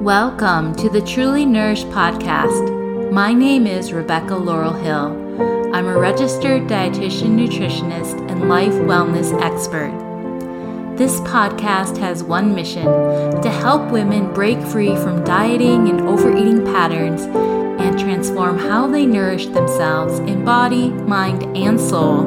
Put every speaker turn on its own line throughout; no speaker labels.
Welcome to the Truly Nourished podcast. My name is Rebecca Laurel Hill. I'm a registered dietitian, nutritionist, and life wellness expert. This podcast has one mission to help women break free from dieting and overeating patterns and transform how they nourish themselves in body, mind, and soul.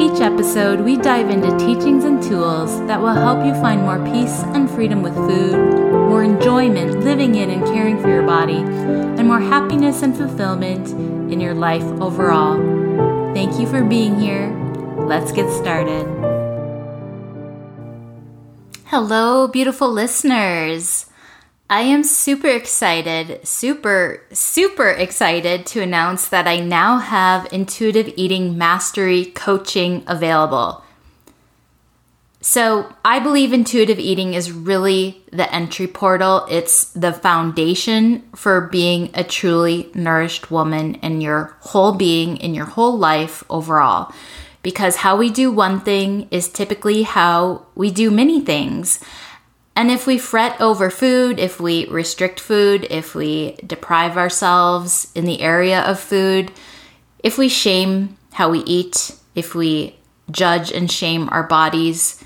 Each episode, we dive into teachings and tools that will help you find more peace and freedom with food, more enjoyment living in and caring for your body, and more happiness and fulfillment in your life overall. Thank you for being here. Let's get started. Hello, beautiful listeners. I am super excited, super, super excited to announce that I now have intuitive eating mastery coaching available. So, I believe intuitive eating is really the entry portal. It's the foundation for being a truly nourished woman in your whole being, in your whole life overall because how we do one thing is typically how we do many things. And if we fret over food, if we restrict food, if we deprive ourselves in the area of food, if we shame how we eat, if we judge and shame our bodies,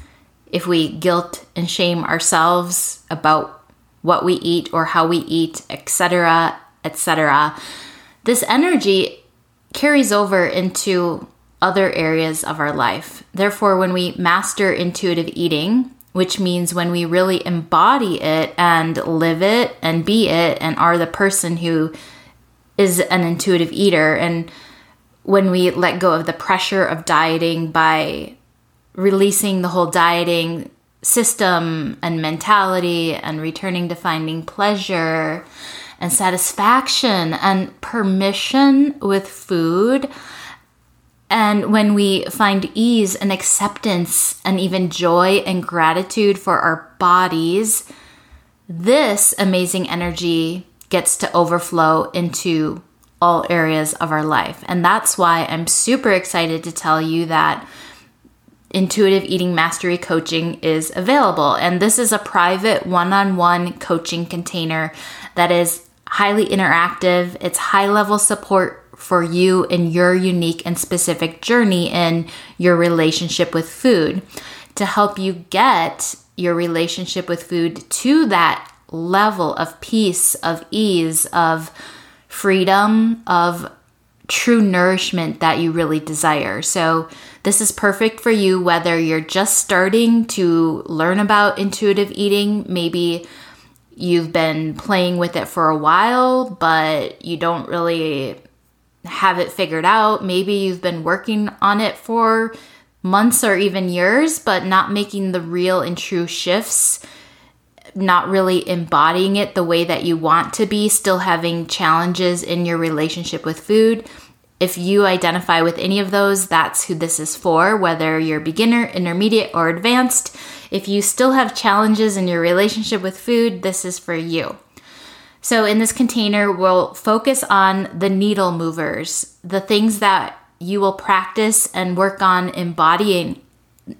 if we guilt and shame ourselves about what we eat or how we eat, etc., etc., this energy carries over into other areas of our life. Therefore, when we master intuitive eating, which means when we really embody it and live it and be it and are the person who is an intuitive eater, and when we let go of the pressure of dieting by releasing the whole dieting system and mentality and returning to finding pleasure and satisfaction and permission with food and when we find ease and acceptance and even joy and gratitude for our bodies, this amazing energy gets to overflow into all areas of our life. And that's why I'm super excited to tell you that Intuitive Eating Mastery Coaching is available. And this is a private one on one coaching container that is highly interactive, it's high level support for you in your unique and specific journey in your relationship with food to help you get your relationship with food to that level of peace, of ease, of freedom, of true nourishment that you really desire. So, this is perfect for you whether you're just starting to learn about intuitive eating, maybe you've been playing with it for a while, but you don't really have it figured out. Maybe you've been working on it for months or even years, but not making the real and true shifts, not really embodying it the way that you want to be, still having challenges in your relationship with food. If you identify with any of those, that's who this is for, whether you're beginner, intermediate, or advanced. If you still have challenges in your relationship with food, this is for you. So in this container, we'll focus on the needle movers, the things that you will practice and work on embodying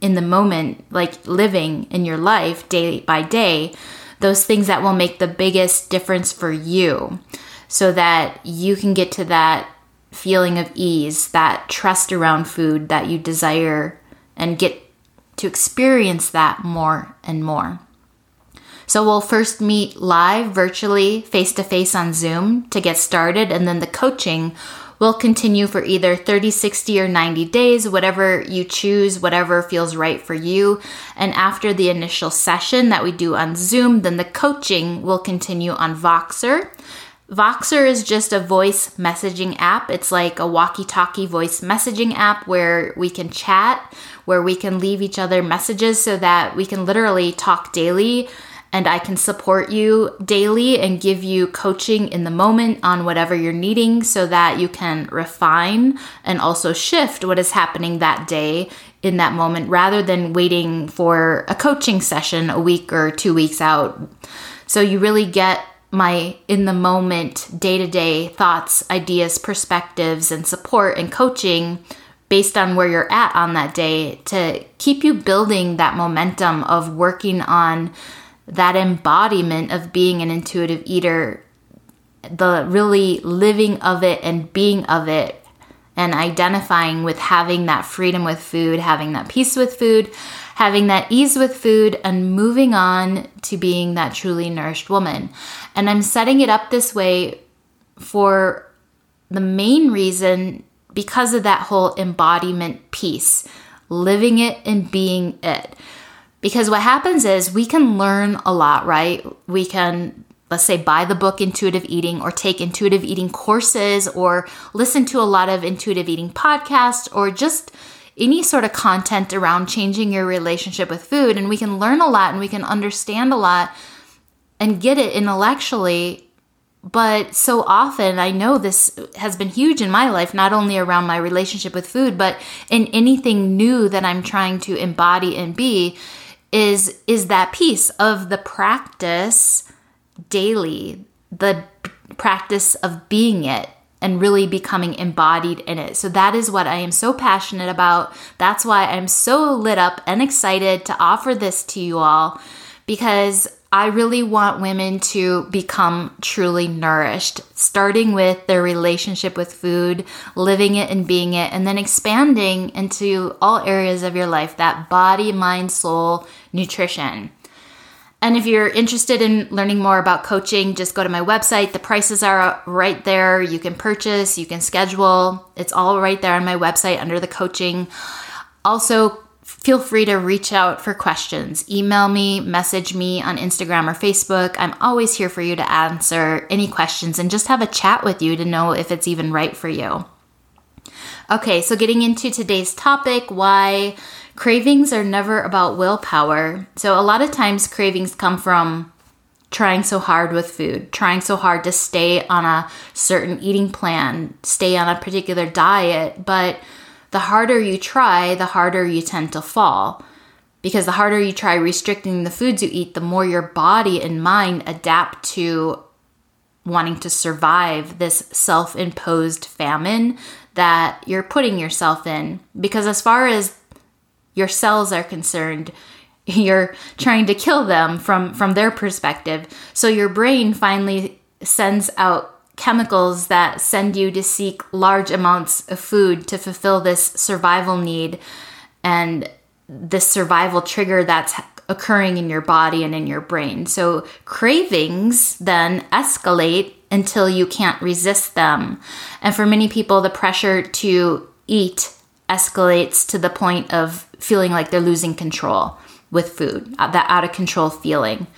in the moment, like living in your life day by day, those things that will make the biggest difference for you so that you can get to that feeling of ease, that trust around food that you desire, and get to experience that more and more. So we'll first meet live, virtually, face to face on Zoom to get started, and then the coaching will continue for either 30, 60, or 90 days, whatever you choose, whatever feels right for you. And after the initial session that we do on Zoom, then the coaching will continue on Voxer. Voxer is just a voice messaging app. It's like a walkie talkie voice messaging app where we can chat, where we can leave each other messages so that we can literally talk daily and I can support you daily and give you coaching in the moment on whatever you're needing so that you can refine and also shift what is happening that day in that moment rather than waiting for a coaching session a week or two weeks out. So you really get my in the moment, day to day thoughts, ideas, perspectives, and support and coaching based on where you're at on that day to keep you building that momentum of working on that embodiment of being an intuitive eater, the really living of it and being of it, and identifying with having that freedom with food, having that peace with food, having that ease with food, and moving on to being that truly nourished woman. And I'm setting it up this way for the main reason because of that whole embodiment piece, living it and being it. Because what happens is we can learn a lot, right? We can, let's say, buy the book Intuitive Eating or take intuitive eating courses or listen to a lot of intuitive eating podcasts or just any sort of content around changing your relationship with food. And we can learn a lot and we can understand a lot and get it intellectually. But so often, I know this has been huge in my life, not only around my relationship with food, but in anything new that I'm trying to embody and be is is that piece of the practice daily the practice of being it and really becoming embodied in it. So that is what I am so passionate about. That's why I'm so lit up and excited to offer this to you all because I really want women to become truly nourished, starting with their relationship with food, living it and being it, and then expanding into all areas of your life that body, mind, soul, nutrition. And if you're interested in learning more about coaching, just go to my website. The prices are right there. You can purchase, you can schedule. It's all right there on my website under the coaching. Also, feel free to reach out for questions. Email me, message me on Instagram or Facebook. I'm always here for you to answer any questions and just have a chat with you to know if it's even right for you. Okay, so getting into today's topic why cravings are never about willpower. So, a lot of times, cravings come from trying so hard with food, trying so hard to stay on a certain eating plan, stay on a particular diet, but the harder you try, the harder you tend to fall. Because the harder you try restricting the foods you eat, the more your body and mind adapt to wanting to survive this self imposed famine that you're putting yourself in. Because as far as your cells are concerned, you're trying to kill them from, from their perspective. So your brain finally sends out chemicals that send you to seek large amounts of food to fulfill this survival need and this survival trigger that's occurring in your body and in your brain. So cravings then escalate until you can't resist them. And for many people, the pressure to eat escalates to the point of feeling like they're losing control with food, that out of control feeling.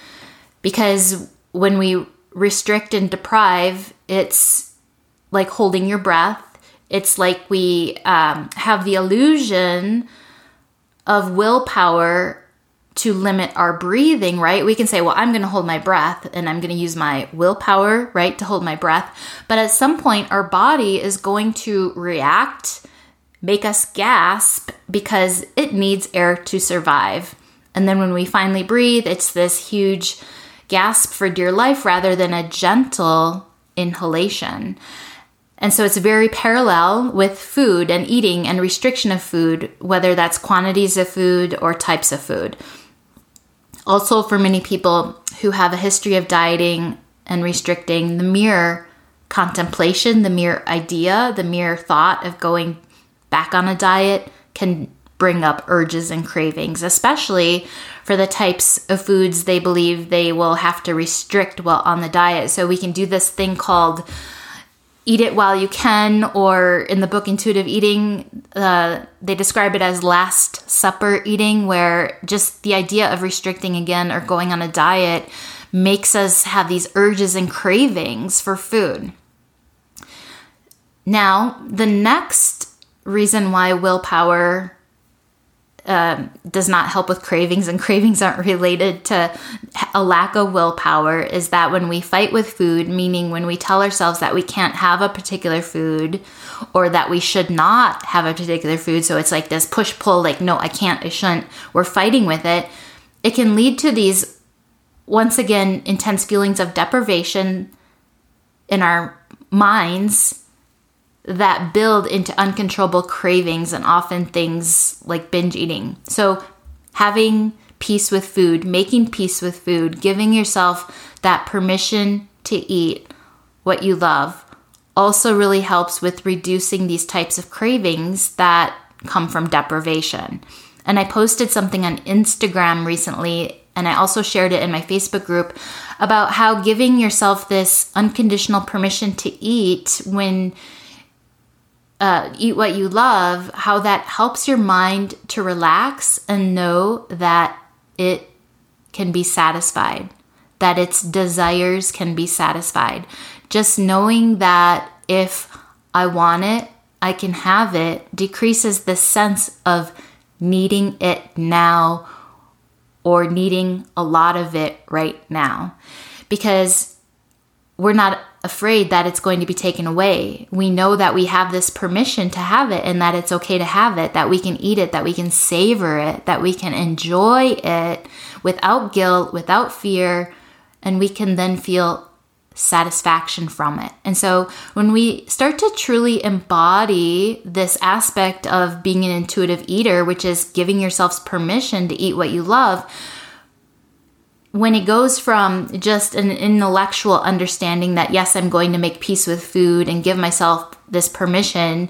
Because when we restrict and deprive, it's like holding your breath. It's like we um, have the illusion of willpower to limit our breathing, right? We can say, well, I'm going to hold my breath and I'm going to use my willpower, right, to hold my breath. But at some point, our body is going to react, make us gasp because it needs air to survive. And then when we finally breathe, it's this huge gasp for dear life rather than a gentle inhalation. And so it's very parallel with food and eating and restriction of food, whether that's quantities of food or types of food. Also, for many people who have a history of dieting and restricting, the mere contemplation, the mere idea, the mere thought of going back on a diet can bring up urges and cravings, especially for the types of foods they believe they will have to restrict while on the diet. So we can do this thing called eat it while you can, or in the book Intuitive Eating, uh, they describe it as Last Supper eating, where just the idea of restricting again or going on a diet makes us have these urges and cravings for food. Now, the next reason why willpower um, does not help with cravings, and cravings aren't related to a lack of willpower, is that when we fight with food, meaning when we tell ourselves that we can't have a particular food or that we should not have a particular food, so it's like this push pull, like, no, I can't, I shouldn't, we're fighting with it, it can lead to these, once again, intense feelings of deprivation in our minds that build into uncontrollable cravings and often things like binge eating. So, having peace with food, making peace with food, giving yourself that permission to eat what you love also really helps with reducing these types of cravings that come from deprivation. And I posted something on Instagram recently, and I also shared it in my Facebook group about how giving yourself this unconditional permission to eat when uh, eat what you love, how that helps your mind to relax and know that it can be satisfied, that its desires can be satisfied. Just knowing that if I want it, I can have it decreases the sense of needing it now or needing a lot of it right now because we're not afraid that it's going to be taken away. We know that we have this permission to have it and that it's okay to have it, that we can eat it, that we can savor it, that we can enjoy it without guilt, without fear, and we can then feel satisfaction from it. And so when we start to truly embody this aspect of being an intuitive eater, which is giving yourselves permission to eat what you love, when it goes from just an intellectual understanding that, yes, I'm going to make peace with food and give myself this permission,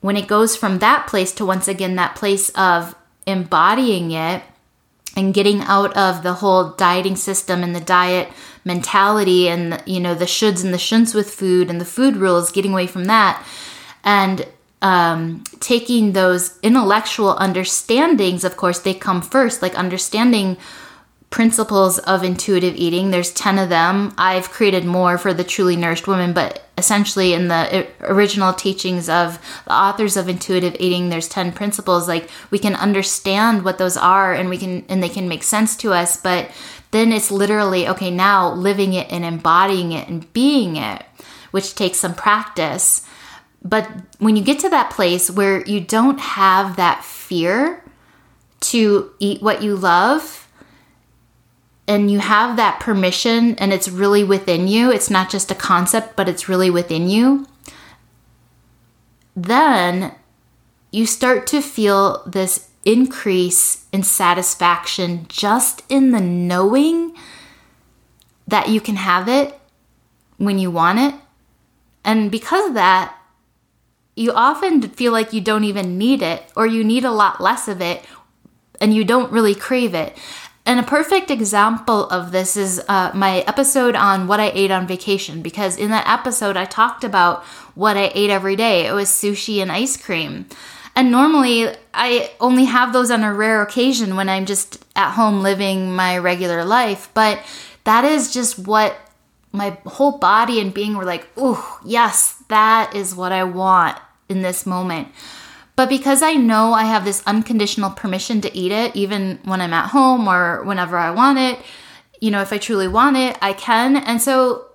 when it goes from that place to once again that place of embodying it and getting out of the whole dieting system and the diet mentality and you know the shoulds and the shouldn'ts with food and the food rules getting away from that and um, taking those intellectual understandings of course they come first like understanding principles of intuitive eating. There's 10 of them. I've created more for the truly nourished woman but essentially in the original teachings of the authors of intuitive eating there's 10 principles. Like we can understand what those are and we can and they can make sense to us but then it's literally, okay, now living it and embodying it and being it, which takes some practice. But when you get to that place where you don't have that fear to eat what you love, and you have that permission, and it's really within you, it's not just a concept, but it's really within you, then you start to feel this increase in satisfaction just in the knowing that you can have it when you want it. And because of that, you often feel like you don't even need it, or you need a lot less of it, and you don't really crave it. And a perfect example of this is uh, my episode on what I ate on vacation, because in that episode, I talked about what I ate every day. It was sushi and ice cream. And normally I only have those on a rare occasion when I'm just at home living my regular life. But that is just what my whole body and being were like, oh, yes, that is what I want in this moment. But because I know I have this unconditional permission to eat it, even when I'm at home or whenever I want it, you know, if I truly want it, I can. And so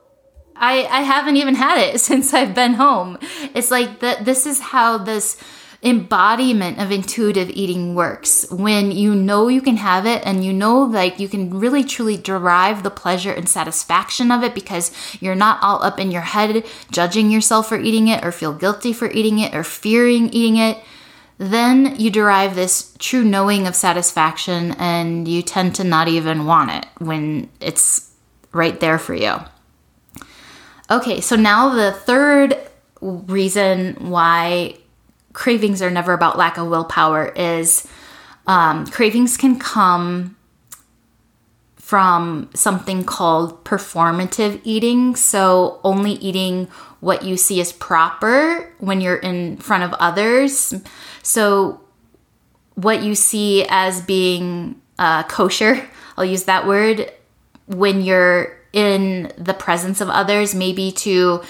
I, I haven't even had it since I've been home. It's like that. This is how this embodiment of intuitive eating works when you know you can have it and you know like you can really truly derive the pleasure and satisfaction of it because you're not all up in your head judging yourself for eating it or feel guilty for eating it or fearing eating it then you derive this true knowing of satisfaction and you tend to not even want it when it's right there for you. Okay, so now the third reason why cravings are never about lack of willpower is um, cravings can come from something called performative eating. So, only eating what you see as proper when you're in front of others. So, what you see as being uh, kosher, I'll use that word, when you're in the presence of others, maybe to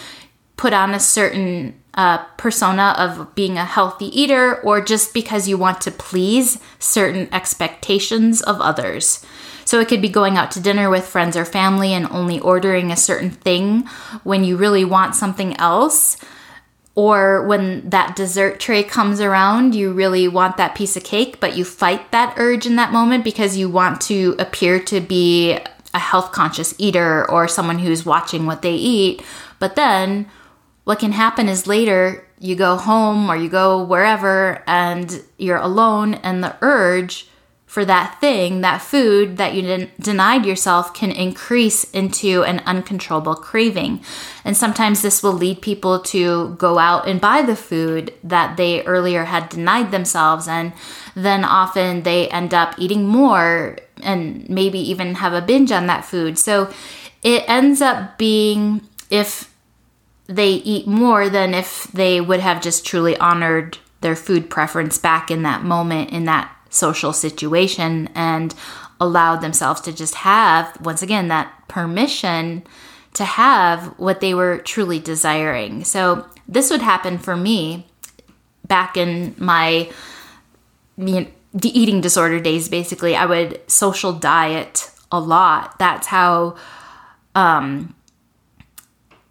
put on a certain uh, persona of being a healthy eater or just because you want to please certain expectations of others. So it could be going out to dinner with friends or family and only ordering a certain thing when you really want something else. Or when that dessert tray comes around, you really want that piece of cake, but you fight that urge in that moment because you want to appear to be a health conscious eater or someone who's watching what they eat. But then what can happen is later you go home or you go wherever and you're alone and the urge for that thing, that food that you den- denied yourself can increase into an uncontrollable craving. And sometimes this will lead people to go out and buy the food that they earlier had denied themselves. And then often they end up eating more and maybe even have a binge on that food. So it ends up being if they eat more than if they would have just truly honored their food preference back in that moment in that social situation and allowed themselves to just have, once again, that permission to have what they were truly desiring. So, this would happen for me back in my you know, eating disorder days. Basically, I would social diet a lot. That's how um,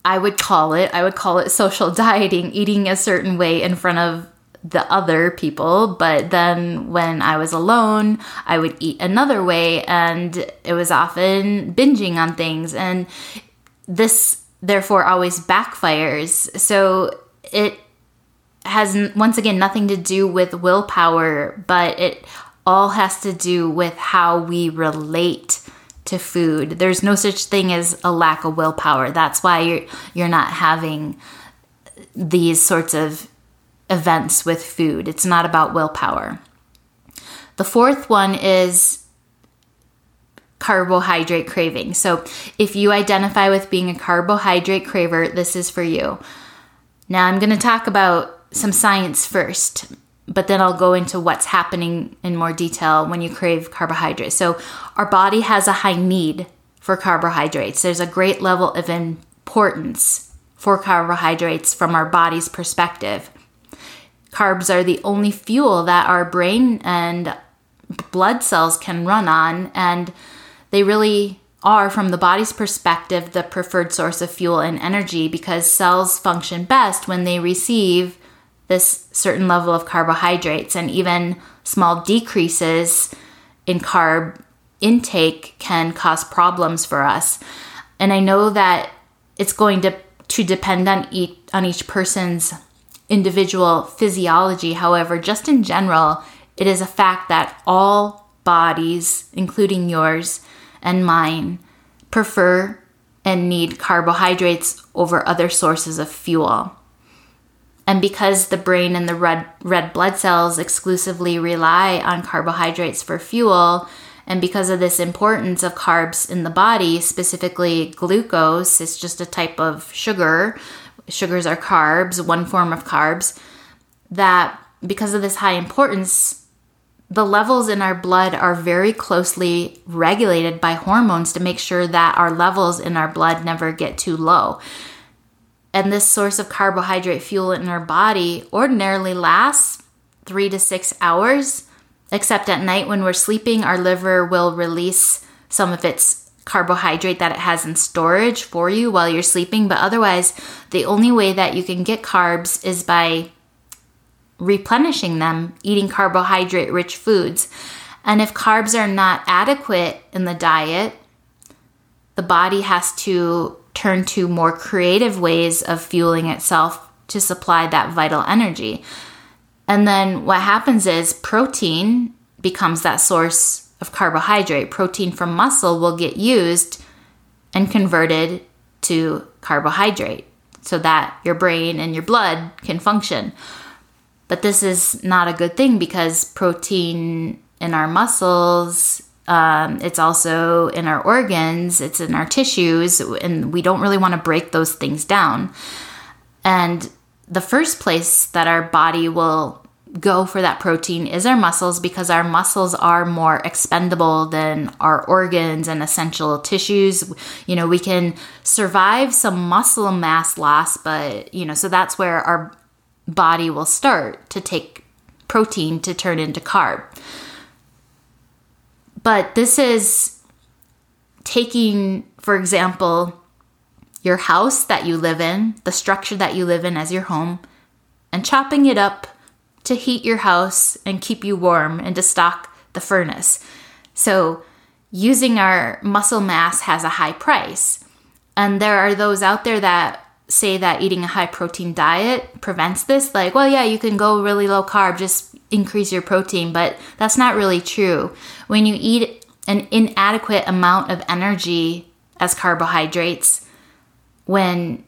I would call it. I would call it social dieting, eating a certain way in front of the other people, but then when I was alone, I would eat another way, and it was often binging on things. And this, therefore, always backfires. So it has, once again, nothing to do with willpower, but it all has to do with how we relate to food. There's no such thing as a lack of willpower. That's why you're you're not having these sorts of events with food. It's not about willpower. The fourth one is carbohydrate craving. So, if you identify with being a carbohydrate craver, this is for you. Now, I'm going to talk about some science first, but then I'll go into what's happening in more detail when you crave carbohydrates. So, our body has a high need for carbohydrates. There's a great level of importance for carbohydrates from our body's perspective. Carbs are the only fuel that our brain and blood cells can run on, and they really are, from the body's perspective, the preferred source of fuel and energy because cells function best when they receive this certain level of carbohydrates, and even small decreases in carb intake can cause problems for us. And I know that it's going to, to depend on each, on each person's individual physiology. However, just in general, it is a fact that all bodies, including yours and mine, prefer and need carbohydrates over other sources of fuel. And because the brain and the red, red blood cells exclusively rely on carbohydrates for fuel, and because of this importance of carbs in the body, specifically glucose, it's just a type of sugar sugars are carbs, one form of carbs, that because of this high importance, the levels in our blood are very closely regulated by hormones to make sure that our levels in our blood never get too low. And this source of carbohydrate fuel in our body ordinarily lasts three to six hours, except at night when we're sleeping, our liver will release some of its carbohydrate that it has in storage for you while you're sleeping. But otherwise, the only way that you can get carbs is by replenishing them, eating carbohydrate rich foods. And if carbs are not adequate in the diet, the body has to turn to more creative ways of fueling itself to supply that vital energy. And then what happens is protein becomes that source of carbohydrate. Protein from muscle will get used and converted to carbohydrate so that your brain and your blood can function. But this is not a good thing because protein in our muscles, um, it's also in our organs, it's in our tissues, and we don't really want to break those things down. And the first place that our body will go for that protein is our muscles because our muscles are more expendable than our organs and essential tissues. You know, we can survive some muscle mass loss, but, you know, so that's where our body will start to take protein to turn into carb. But this is taking, for example, your house that you live in, the structure that you live in as your home, and chopping it up to heat your house and keep you warm and to stock the furnace. So, using our muscle mass has a high price. And there are those out there that say that eating a high protein diet prevents this. Like, well, yeah, you can go really low carb, just increase your protein, but that's not really true. When you eat an inadequate amount of energy as carbohydrates, when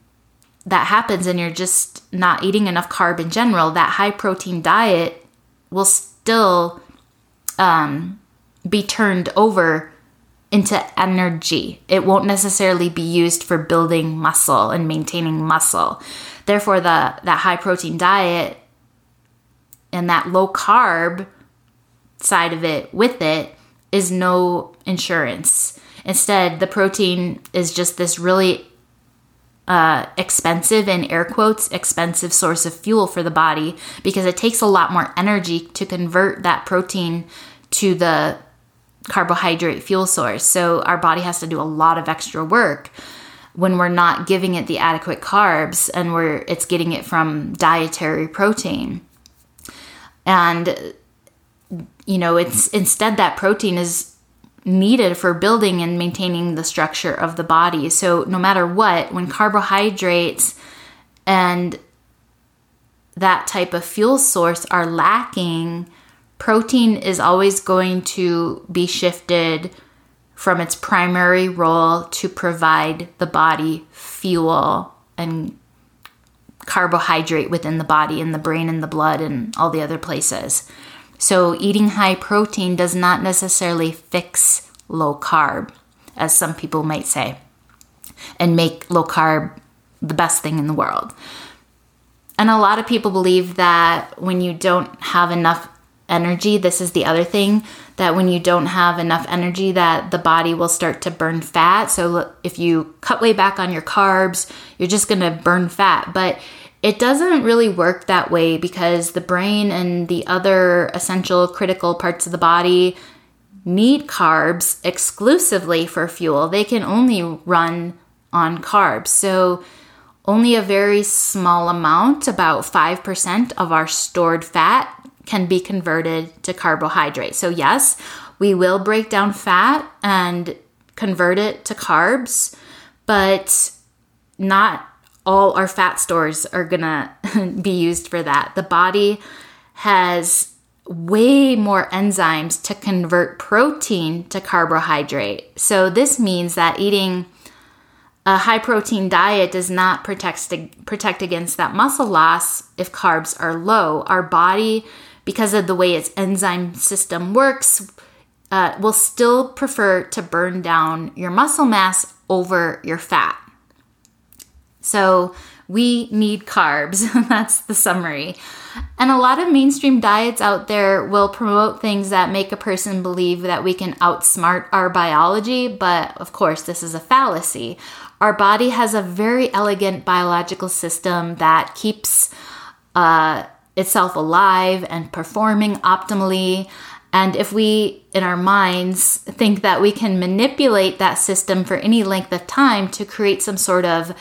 that happens and you're just not eating enough carb in general, that high protein diet will still um, be turned over into energy. It won't necessarily be used for building muscle and maintaining muscle. Therefore, the that high protein diet and that low carb side of it with it is no insurance. Instead, the protein is just this really uh, expensive, in air quotes, expensive source of fuel for the body because it takes a lot more energy to convert that protein to the carbohydrate fuel source. So our body has to do a lot of extra work when we're not giving it the adequate carbs and we're it's getting it from dietary protein. And you know, it's instead that protein is needed for building and maintaining the structure of the body. So, no matter what, when carbohydrates and that type of fuel source are lacking, protein is always going to be shifted from its primary role to provide the body fuel and carbohydrate within the body and the brain and the blood and all the other places. So, eating high protein does not necessarily fix low carb, as some people might say, and make low carb the best thing in the world. And a lot of people believe that when you don't have enough energy, this is the other thing that when you don't have enough energy that the body will start to burn fat. So if you cut way back on your carbs, you're just going to burn fat. But it doesn't really work that way because the brain and the other essential critical parts of the body need carbs exclusively for fuel. They can only run on carbs. So, only a very small amount, about 5% of our stored fat, can be converted to carbohydrate. So, yes, we will break down fat and convert it to carbs, but not all our fat stores are gonna be used for that. The body has way more enzymes to convert protein to carbohydrate. So this means that eating a high protein diet does not protect protect against that muscle loss if carbs are low. Our body, because of the way its enzyme system works, uh, will still prefer to burn down your muscle mass over your fat. So we need carbs. That's the summary. And a lot of mainstream diets out there will promote things that make a person believe that we can outsmart our biology, but of course, this is a fallacy. Our body has a very elegant biological system that keeps uh, itself alive and performing optimally. And if we, in our minds, think that we can manipulate that system for any length of time to create some sort of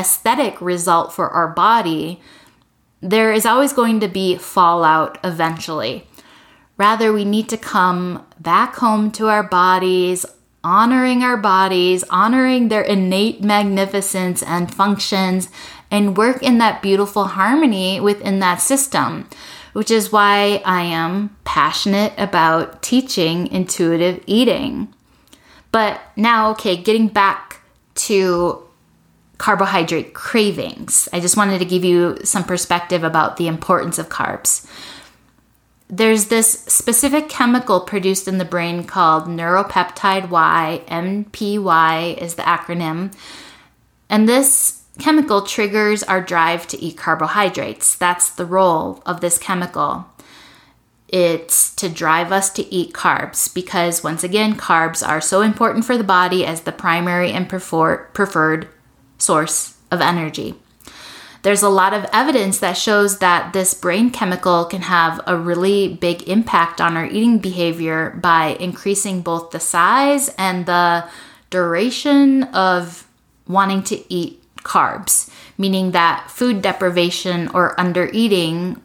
aesthetic result for our body, there is always going to be fallout eventually. Rather, we need to come back home to our bodies, honoring our bodies, honoring their innate magnificence and functions, and work in that beautiful harmony within that system, which is why I am passionate about teaching intuitive eating. But now, okay, getting back to carbohydrate cravings. I just wanted to give you some perspective about the importance of carbs. There's this specific chemical produced in the brain called neuropeptide Y, NPY is the acronym. And this chemical triggers our drive to eat carbohydrates. That's the role of this chemical. It's to drive us to eat carbs because, once again, carbs are so important for the body as the primary and prefer- preferred source of energy. There's a lot of evidence that shows that this brain chemical can have a really big impact on our eating behavior by increasing both the size and the duration of wanting to eat carbs, meaning that food deprivation or under eating,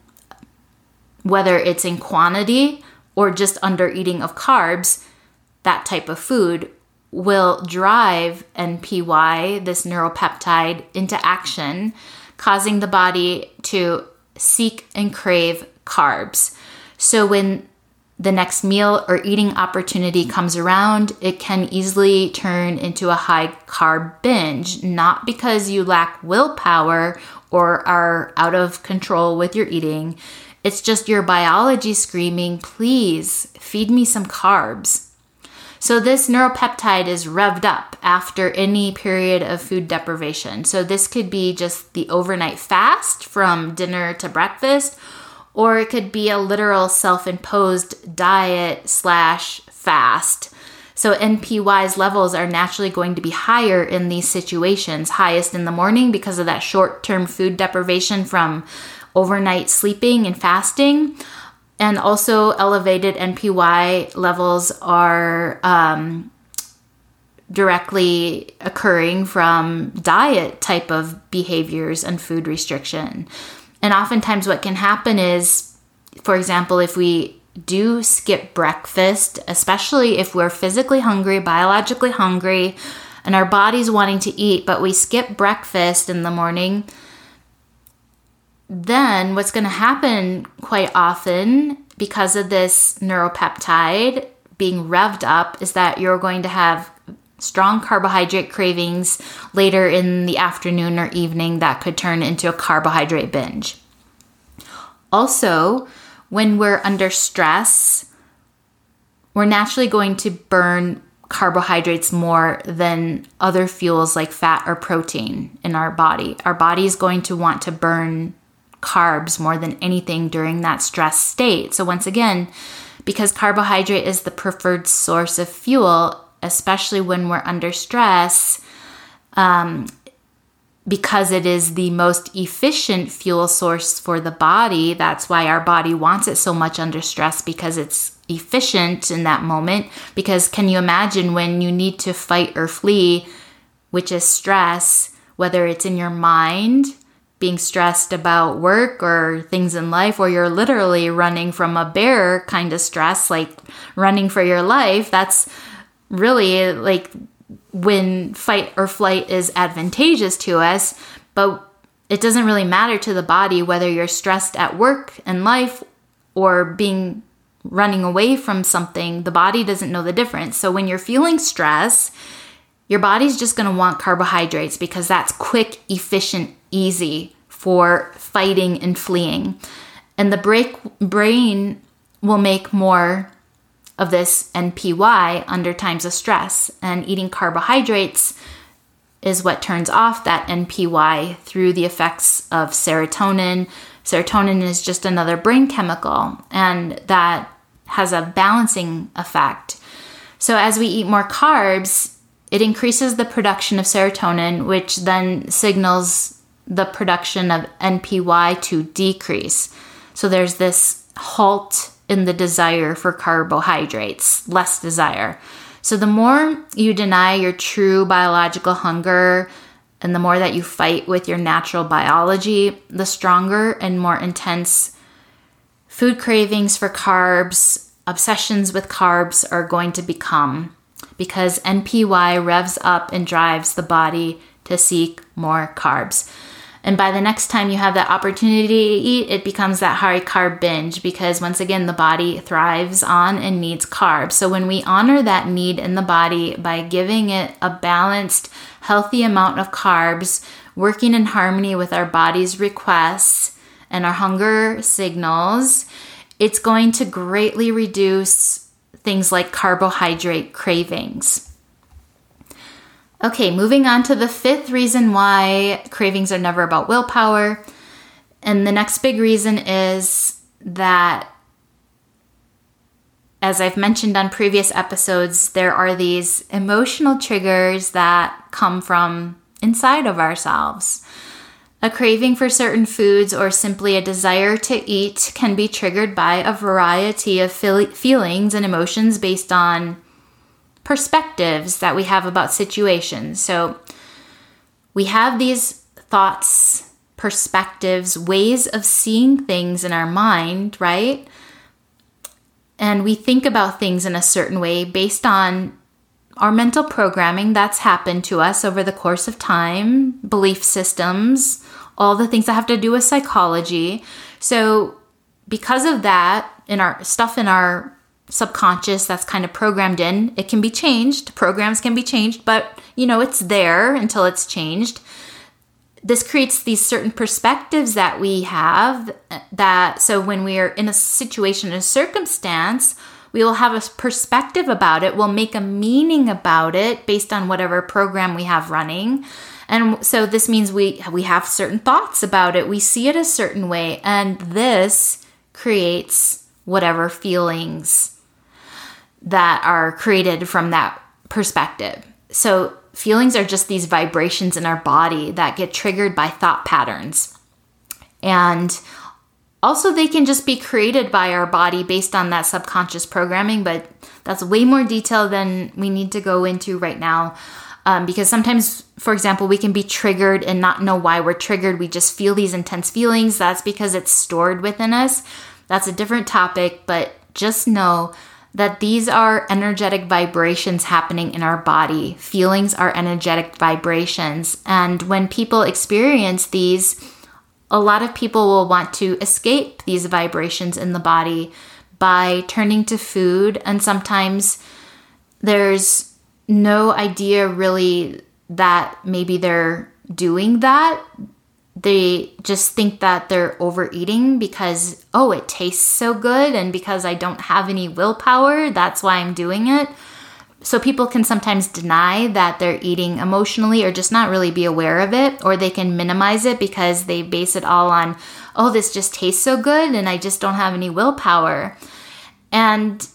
whether it's in quantity or just under eating of carbs, that type of food will drive NPY, this neuropeptide, into action, causing the body to seek and crave carbs. So when the next meal or eating opportunity comes around, it can easily turn into a high carb binge, not because you lack willpower or are out of control with your eating. It's just your biology screaming, please feed me some carbs. So, this neuropeptide is revved up after any period of food deprivation. So, this could be just the overnight fast from dinner to breakfast, or it could be a literal self imposed diet slash fast. So NPY's levels are naturally going to be higher in these situations, highest in the morning because of that short term food deprivation from overnight sleeping and fasting. And also, elevated NPY levels are um, directly occurring from diet type of behaviors and food restriction. And oftentimes, what can happen is, for example, if we do skip breakfast, especially if we're physically hungry, biologically hungry, and our body's wanting to eat, but we skip breakfast in the morning, then what's going to happen quite often because of this neuropeptide being revved up is that you're going to have strong carbohydrate cravings later in the afternoon or evening that could turn into a carbohydrate binge. Also, when we're under stress, we're naturally going to burn carbohydrates more than other fuels like fat or protein in our body. Our body is going to want to burn carbs more than anything during that stress state. So, once again, because carbohydrate is the preferred source of fuel, especially when we're under stress, um, because it is the most efficient fuel source for the body. That's why our body wants it so much under stress because it's efficient in that moment. Because can you imagine when you need to fight or flee, which is stress, whether it's in your mind, being stressed about work or things in life, or you're literally running from a bear kind of stress, like running for your life, that's really like when fight or flight is advantageous to us, but it doesn't really matter to the body whether you're stressed at work and life or being running away from something. The body doesn't know the difference. So when you're feeling stress, your body's just going to want carbohydrates because that's quick, efficient, easy for fighting and fleeing. And the break, brain will make more of this NPY under times of stress. And eating carbohydrates is what turns off that NPY through the effects of serotonin. Serotonin is just another brain chemical, and that has a balancing effect. So, as we eat more carbs, it increases the production of serotonin, which then signals the production of NPY to decrease. So there's this halt in the desire for carbohydrates, less desire. So the more you deny your true biological hunger and the more that you fight with your natural biology, the stronger and more intense food cravings for carbs, obsessions with carbs are going to become because NPY revs up and drives the body to seek more carbs. And by the next time you have that opportunity to eat, it becomes that high carb binge because once again, the body thrives on and needs carbs. So when we honor that need in the body by giving it a balanced, healthy amount of carbs, working in harmony with our body's requests and our hunger signals, it's going to greatly reduce things like carbohydrate cravings. Okay, moving on to the fifth reason why cravings are never about willpower. And the next big reason is that, as I've mentioned on previous episodes, there are these emotional triggers that come from inside of ourselves. A craving for certain foods or simply a desire to eat can be triggered by a variety of feel- feelings and emotions based on perspectives that we have about situations. So we have these thoughts, perspectives, ways of seeing things in our mind, right? And we think about things in a certain way based on our mental programming that's happened to us over the course of time, belief systems, all the things that have to do with psychology. So because of that, in our stuff in our subconscious that's kind of programmed in, it can be changed. Programs can be changed, but you know, it's there until it's changed. This creates these certain perspectives that we have that so when we are in a situation, a circumstance, we will have a perspective about it, we'll make a meaning about it based on whatever program we have running. And so this means we we have certain thoughts about it. We see it a certain way and this creates whatever feelings that are created from that perspective. So feelings are just these vibrations in our body that get triggered by thought patterns. And also, they can just be created by our body based on that subconscious programming, but that's way more detail than we need to go into right now. Um, because sometimes, for example, we can be triggered and not know why we're triggered. We just feel these intense feelings. That's because it's stored within us. That's a different topic, but just know that these are energetic vibrations happening in our body. Feelings are energetic vibrations. And when people experience these, a lot of people will want to escape these vibrations in the body by turning to food. And sometimes there's no idea really that maybe they're doing that. They just think that they're overeating because, oh, it tastes so good. And because I don't have any willpower, that's why I'm doing it. So people can sometimes deny that they're eating emotionally or just not really be aware of it, or they can minimize it because they base it all on, oh, this just tastes so good and I just don't have any willpower. And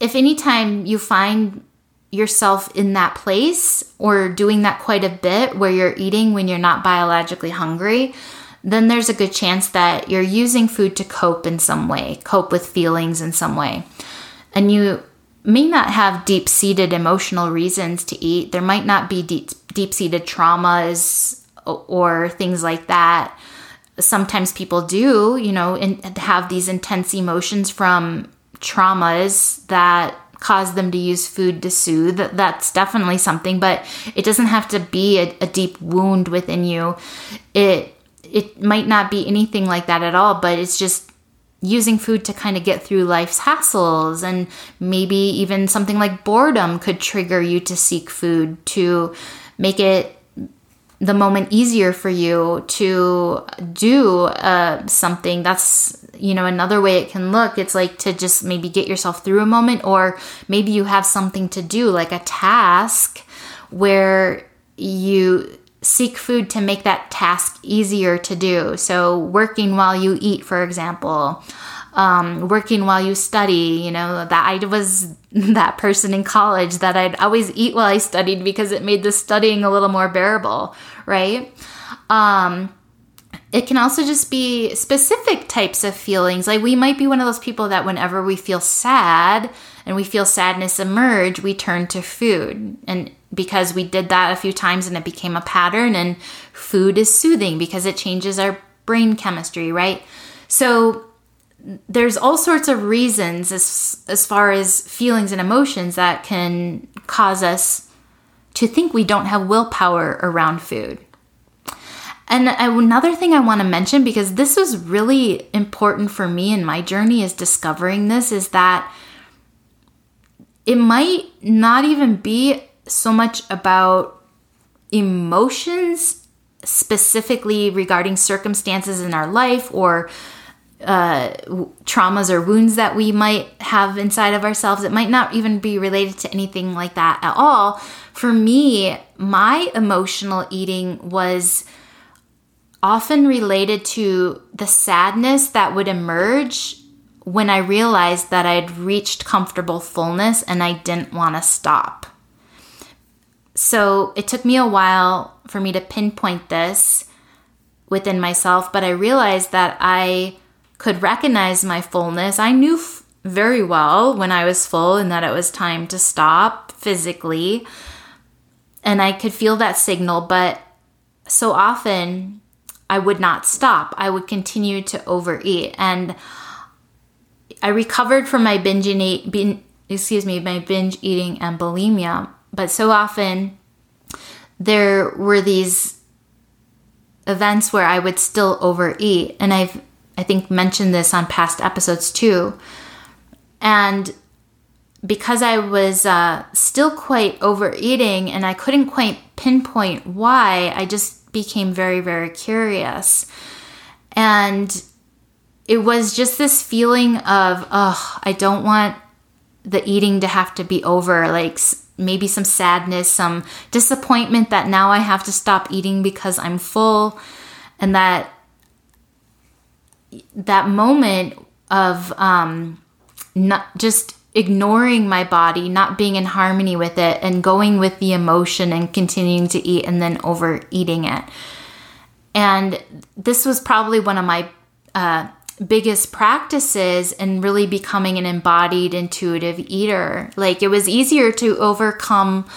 if anytime you find yourself in that place or doing that quite a bit where you're eating when you're not biologically hungry, then there's a good chance that you're using food to cope in some way, cope with feelings in some way. And you may not have deep seated emotional reasons to eat. There might not be deep seated traumas or things like that. Sometimes people do, you know, have these intense emotions from traumas that cause them to use food to soothe. That's definitely something, but it doesn't have to be a, a deep wound within you. It it might not be anything like that at all, but it's just using food to kind of get through life's hassles and maybe even something like boredom could trigger you to seek food to make it the moment easier for you to do uh, something that's you know another way it can look it's like to just maybe get yourself through a moment or maybe you have something to do like a task where you seek food to make that task easier to do so working while you eat for example um, working while you study. You know, that I was that person in college that I'd always eat while I studied because it made the studying a little more bearable, right? Um, it can also just be specific types of feelings. Like we might be one of those people that whenever we feel sad and we feel sadness emerge, we turn to food. And because we did that a few times and it became a pattern, and food is soothing because it changes our brain chemistry, right? So there's all sorts of reasons as as far as feelings and emotions that can cause us to think we don't have willpower around food. And another thing I want to mention because this was really important for me in my journey is discovering this is that it might not even be so much about emotions specifically regarding circumstances in our life or uh, traumas or wounds that we might have inside of ourselves. It might not even be related to anything like that at all. For me, my emotional eating was often related to the sadness that would emerge when I realized that I'd reached comfortable fullness and I didn't want to stop. So it took me a while for me to pinpoint this within myself, but I realized that I could recognize my fullness. I knew f- very well when I was full and that it was time to stop physically. And I could feel that signal, but so often I would not stop. I would continue to overeat. And I recovered from my binge eating, bin, excuse me, my binge eating and bulimia. But so often there were these events where I would still overeat. And I've I think mentioned this on past episodes too. And because I was uh, still quite overeating and I couldn't quite pinpoint why, I just became very, very curious. And it was just this feeling of, oh, I don't want the eating to have to be over. Like maybe some sadness, some disappointment that now I have to stop eating because I'm full. And that that moment of um, not just ignoring my body, not being in harmony with it, and going with the emotion and continuing to eat and then overeating it. And this was probably one of my uh, biggest practices in really becoming an embodied intuitive eater. Like it was easier to overcome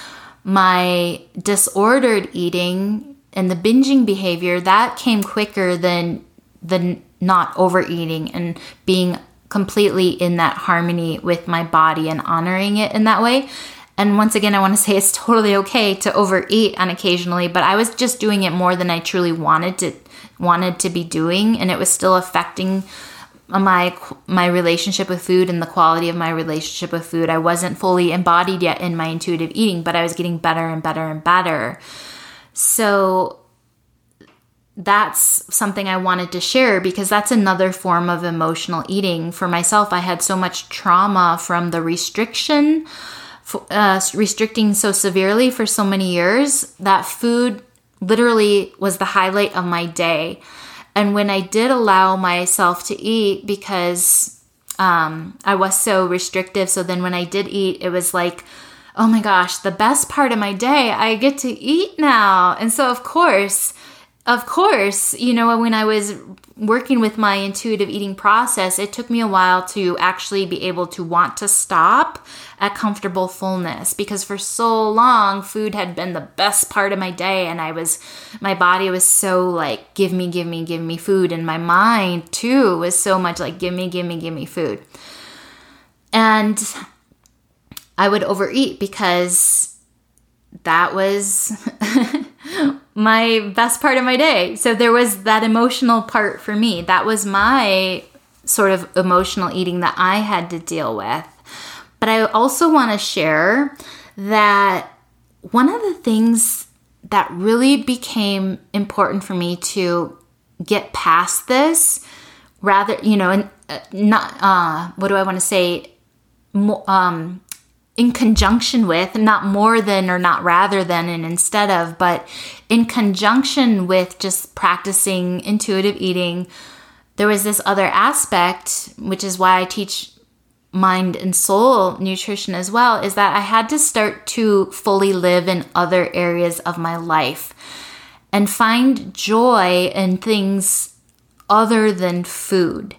my disordered eating and the binging behavior that came quicker than the not overeating and being completely in that harmony with my body and honoring it in that way. And once again, I want to say it's totally okay to overeat on occasionally, but I was just doing it more than I truly wanted to wanted to be doing, and it was still affecting my my relationship with food and the quality of my relationship with food. I wasn't fully embodied yet in my intuitive eating, but I was getting better and better and better. So that's something I wanted to share because that's another form of emotional eating. For myself, I had so much trauma from the restriction, uh, restricting so severely for so many years that food literally was the highlight of my day. And when I did allow myself to eat because um, I was so restrictive, so then when I did eat, it was like, oh my gosh, the best part of my day, I get to eat now. And so, of course, of course, you know, when I was working with my intuitive eating process, it took me a while to actually be able to want to stop at comfortable fullness because for so long, food had been the best part of my day. And I was, my body was so like, give me, give me, give me food. And my mind too was so much like, give me, give me, give me food. And I would overeat because that was my best part of my day. So there was that emotional part for me. That was my sort of emotional eating that I had to deal with. But I also want to share that one of the things that really became important for me to get past this rather you know and uh, not uh what do i want to say um in conjunction with, not more than or not rather than and instead of, but in conjunction with just practicing intuitive eating, there was this other aspect, which is why I teach mind and soul nutrition as well, is that I had to start to fully live in other areas of my life and find joy in things other than food.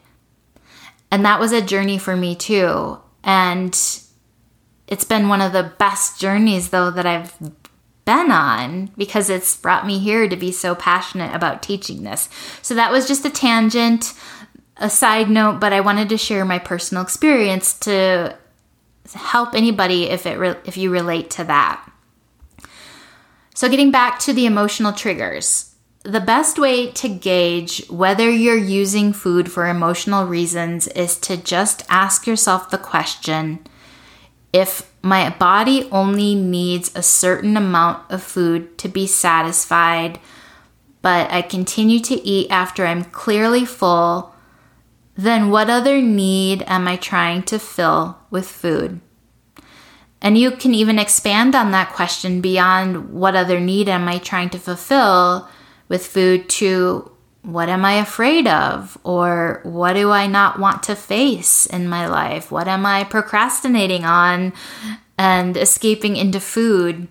And that was a journey for me too. And it's been one of the best journeys though that I've been on because it's brought me here to be so passionate about teaching this. So that was just a tangent, a side note, but I wanted to share my personal experience to help anybody if it re- if you relate to that. So getting back to the emotional triggers. The best way to gauge whether you're using food for emotional reasons is to just ask yourself the question if my body only needs a certain amount of food to be satisfied, but I continue to eat after I'm clearly full, then what other need am I trying to fill with food? And you can even expand on that question beyond what other need am I trying to fulfill with food to what am I afraid of? Or what do I not want to face in my life? What am I procrastinating on and escaping into food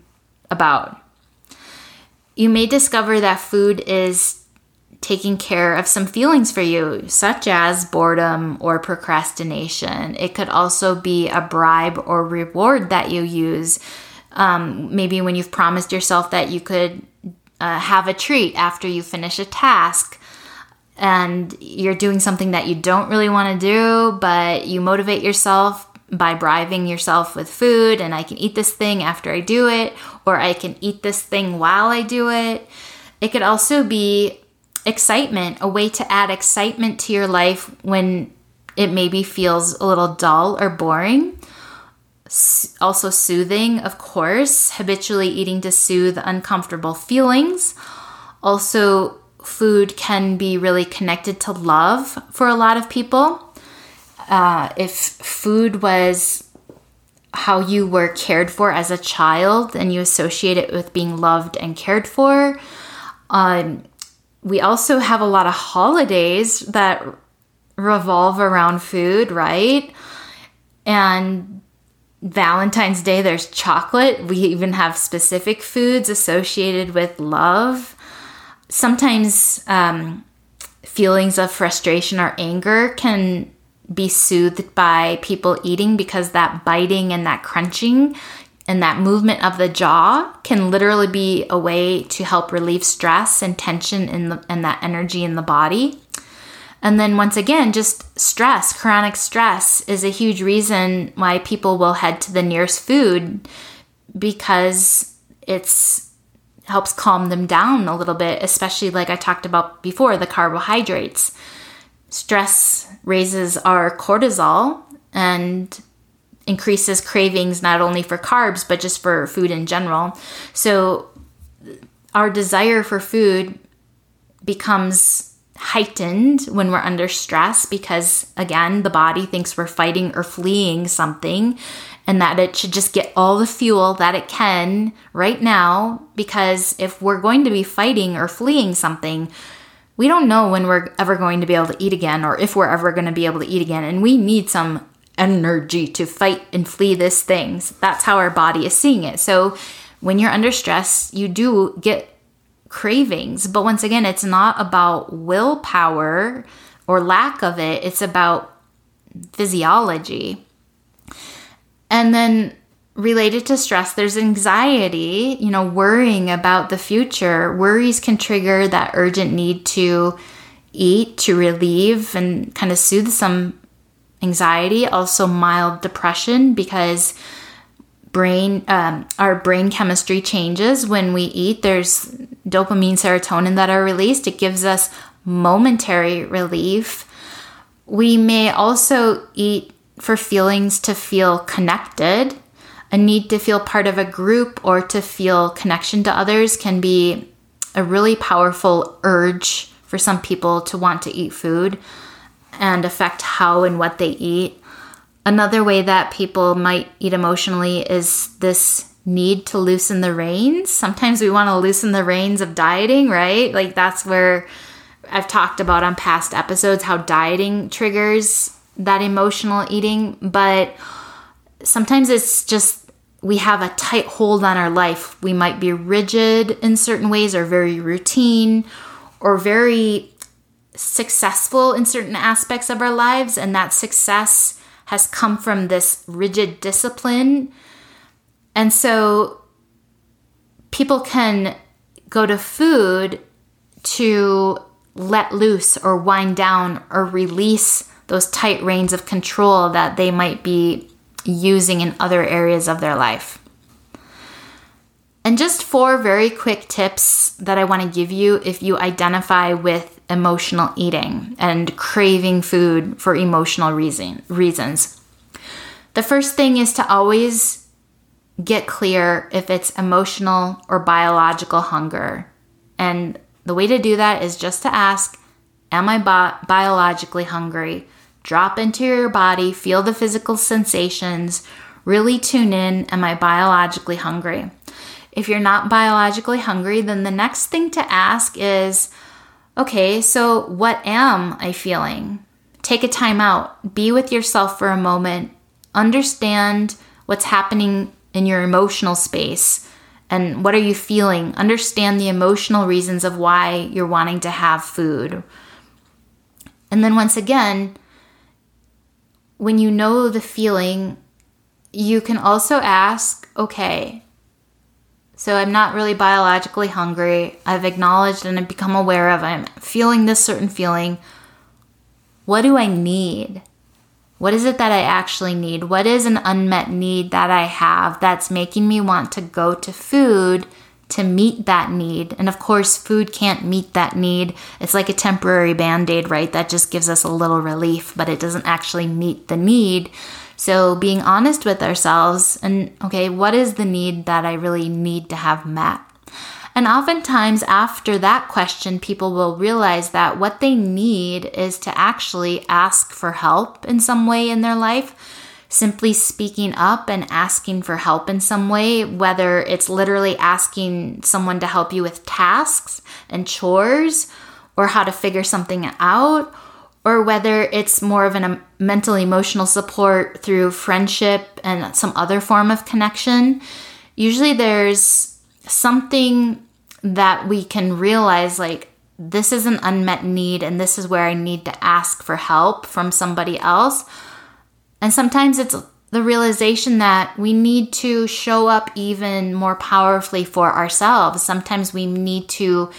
about? You may discover that food is taking care of some feelings for you, such as boredom or procrastination. It could also be a bribe or reward that you use. Um, maybe when you've promised yourself that you could uh, have a treat after you finish a task and you're doing something that you don't really want to do, but you motivate yourself by bribing yourself with food, and I can eat this thing after I do it, or I can eat this thing while I do it. It could also be excitement, a way to add excitement to your life when it maybe feels a little dull or boring. Also, soothing, of course, habitually eating to soothe uncomfortable feelings. Also, food can be really connected to love for a lot of people. Uh, if food was how you were cared for as a child and you associate it with being loved and cared for, um, we also have a lot of holidays that revolve around food, right? And Valentine's Day, there's chocolate. We even have specific foods associated with love. Sometimes um, feelings of frustration or anger can be soothed by people eating because that biting and that crunching and that movement of the jaw can literally be a way to help relieve stress and tension in the, and that energy in the body. And then once again, just stress, chronic stress is a huge reason why people will head to the nearest food because it's helps calm them down a little bit, especially like I talked about before, the carbohydrates. Stress raises our cortisol and increases cravings not only for carbs but just for food in general. So our desire for food becomes heightened when we're under stress because again the body thinks we're fighting or fleeing something and that it should just get all the fuel that it can right now because if we're going to be fighting or fleeing something we don't know when we're ever going to be able to eat again or if we're ever going to be able to eat again and we need some energy to fight and flee this thing. That's how our body is seeing it. So when you're under stress, you do get cravings. But once again, it's not about willpower or lack of it, it's about physiology. And then related to stress, there's anxiety, you know, worrying about the future. Worries can trigger that urgent need to eat, to relieve, and kind of soothe some anxiety, also mild depression because brain um, our brain chemistry changes when we eat. There's dopamine, serotonin that are released. It gives us momentary relief. We may also eat for feelings to feel connected. A need to feel part of a group or to feel connection to others can be a really powerful urge for some people to want to eat food and affect how and what they eat. Another way that people might eat emotionally is this need to loosen the reins. Sometimes we want to loosen the reins of dieting, right? Like that's where I've talked about on past episodes how dieting triggers that emotional eating, but sometimes it's just we have a tight hold on our life. We might be rigid in certain ways or very routine or very successful in certain aspects of our lives, and that success has come from this rigid discipline. And so people can go to food to let loose or wind down or release those tight reins of control that they might be using in other areas of their life. And just four very quick tips that I want to give you if you identify with emotional eating and craving food for emotional reason, reasons. The first thing is to always get clear if it's emotional or biological hunger. And the way to do that is just to ask, Am I bi- biologically hungry? Drop into your body, feel the physical sensations, really tune in. Am I biologically hungry? If you're not biologically hungry, then the next thing to ask is okay, so what am I feeling? Take a time out, be with yourself for a moment, understand what's happening in your emotional space and what are you feeling. Understand the emotional reasons of why you're wanting to have food. And then once again, when you know the feeling, you can also ask, okay, so I'm not really biologically hungry. I've acknowledged and I've become aware of I'm feeling this certain feeling. What do I need? What is it that I actually need? What is an unmet need that I have that's making me want to go to food to meet that need. And of course, food can't meet that need. It's like a temporary band aid, right? That just gives us a little relief, but it doesn't actually meet the need. So, being honest with ourselves and, okay, what is the need that I really need to have met? And oftentimes, after that question, people will realize that what they need is to actually ask for help in some way in their life simply speaking up and asking for help in some way, whether it's literally asking someone to help you with tasks and chores or how to figure something out, or whether it's more of a mental emotional support through friendship and some other form of connection. Usually there's something that we can realize like this is an unmet need and this is where I need to ask for help from somebody else and sometimes it's the realization that we need to show up even more powerfully for ourselves. Sometimes we need to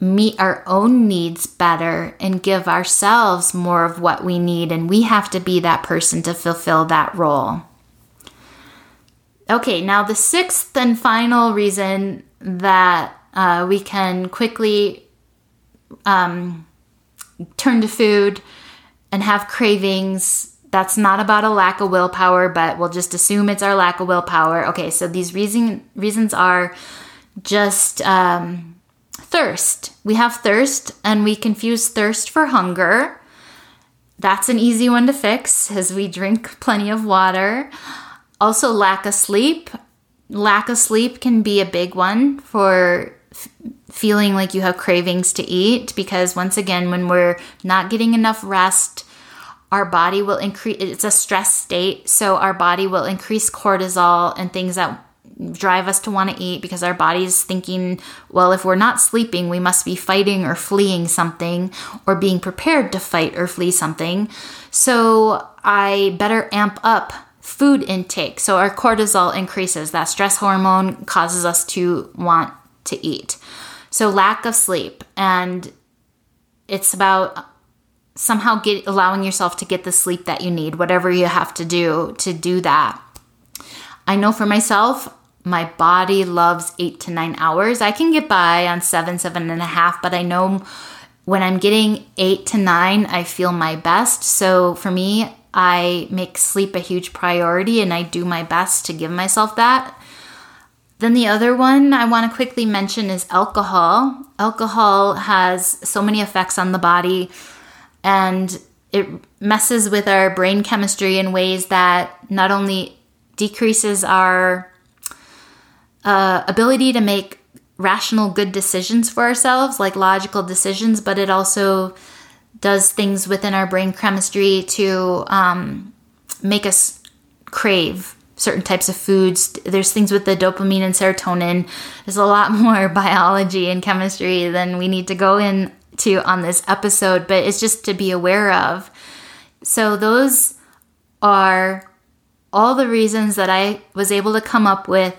meet our own needs better and give ourselves more of what we need, and we have to be that person to fulfill that role. Okay, now the sixth and final reason that uh, we can quickly um, turn to food and have cravings that's not about a lack of willpower, but we'll just assume it's our lack of willpower. Okay, so these reason, reasons are just um, thirst. We have thirst and we confuse thirst for hunger. That's an easy one to fix as we drink plenty of water. Also, lack of sleep. Lack of sleep can be a big one for f- feeling like you have cravings to eat because, once again, when we're not getting enough rest, our body will increase it's a stress state so our body will increase cortisol and things that drive us to want to eat because our body is thinking well if we're not sleeping we must be fighting or fleeing something or being prepared to fight or flee something. So i better amp up food intake. So our cortisol increases that stress hormone causes us to want to eat. So lack of sleep and it's about somehow get allowing yourself to get the sleep that you need, whatever you have to do to do that. I know for myself, my body loves eight to nine hours. I can get by on seven, seven and a half, but I know when I'm getting eight to nine, I feel my best. So for me, I make sleep a huge priority and I do my best to give myself that. Then the other one I want to quickly mention is alcohol. Alcohol has so many effects on the body and it messes with our brain chemistry in ways that not only decreases our uh, ability to make rational good decisions for ourselves like logical decisions but it also does things within our brain chemistry to um, make us crave certain types of foods. There's things with the dopamine and serotonin. There's a lot more biology and chemistry than we need to go in to on this episode, but it's just to be aware of. So, those are all the reasons that I was able to come up with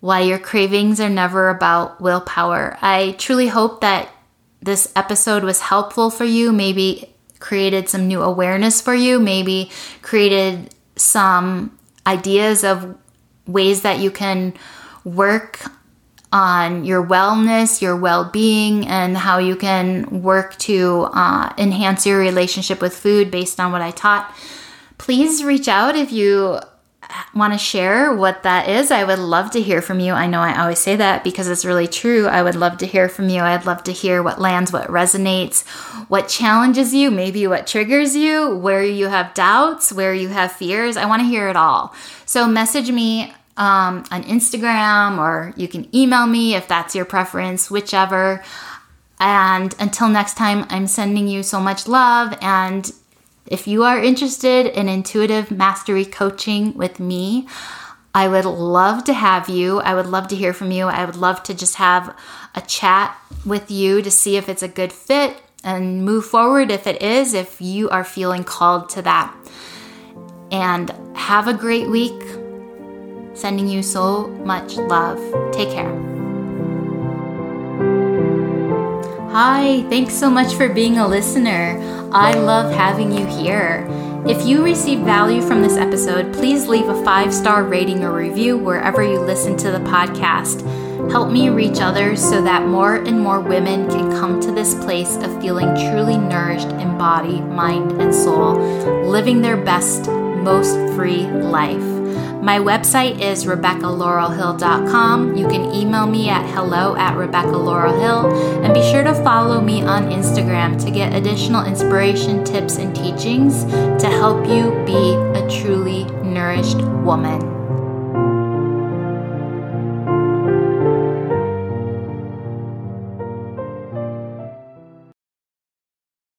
why your cravings are never about willpower. I truly hope that this episode was helpful for you, maybe created some new awareness for you, maybe created some ideas of ways that you can work on your wellness, your well being, and how you can work to uh, enhance your relationship with food based on what I taught. Please reach out if you want to share what that is. I would love to hear from you. I know I always say that because it's really true. I would love to hear from you. I'd love to hear what lands, what resonates, what challenges you, maybe what triggers you, where you have doubts, where you have fears. I want to hear it all. So message me um, on Instagram or you can email me if that's your preference, whichever. And until next time, I'm sending you so much love. And if you are interested in intuitive mastery coaching with me, I would love to have you. I would love to hear from you. I would love to just have a chat with you to see if it's a good fit and move forward if it is, if you are feeling called to that. And have a great week. Sending you so much love. Take care. Hi, thanks so much for being a listener. I love having you here. If you received value from this episode, please leave a five star rating or review wherever you listen to the podcast. Help me reach others so that more and more women can come to this place of feeling truly nourished in body, mind, and soul, living their best, most free life. My website is RebeccaLaurelHill.com. You can email me at hello at RebeccaLaurelHill and be sure to follow me on Instagram to get additional inspiration, tips, and teachings to help you be a truly nourished woman.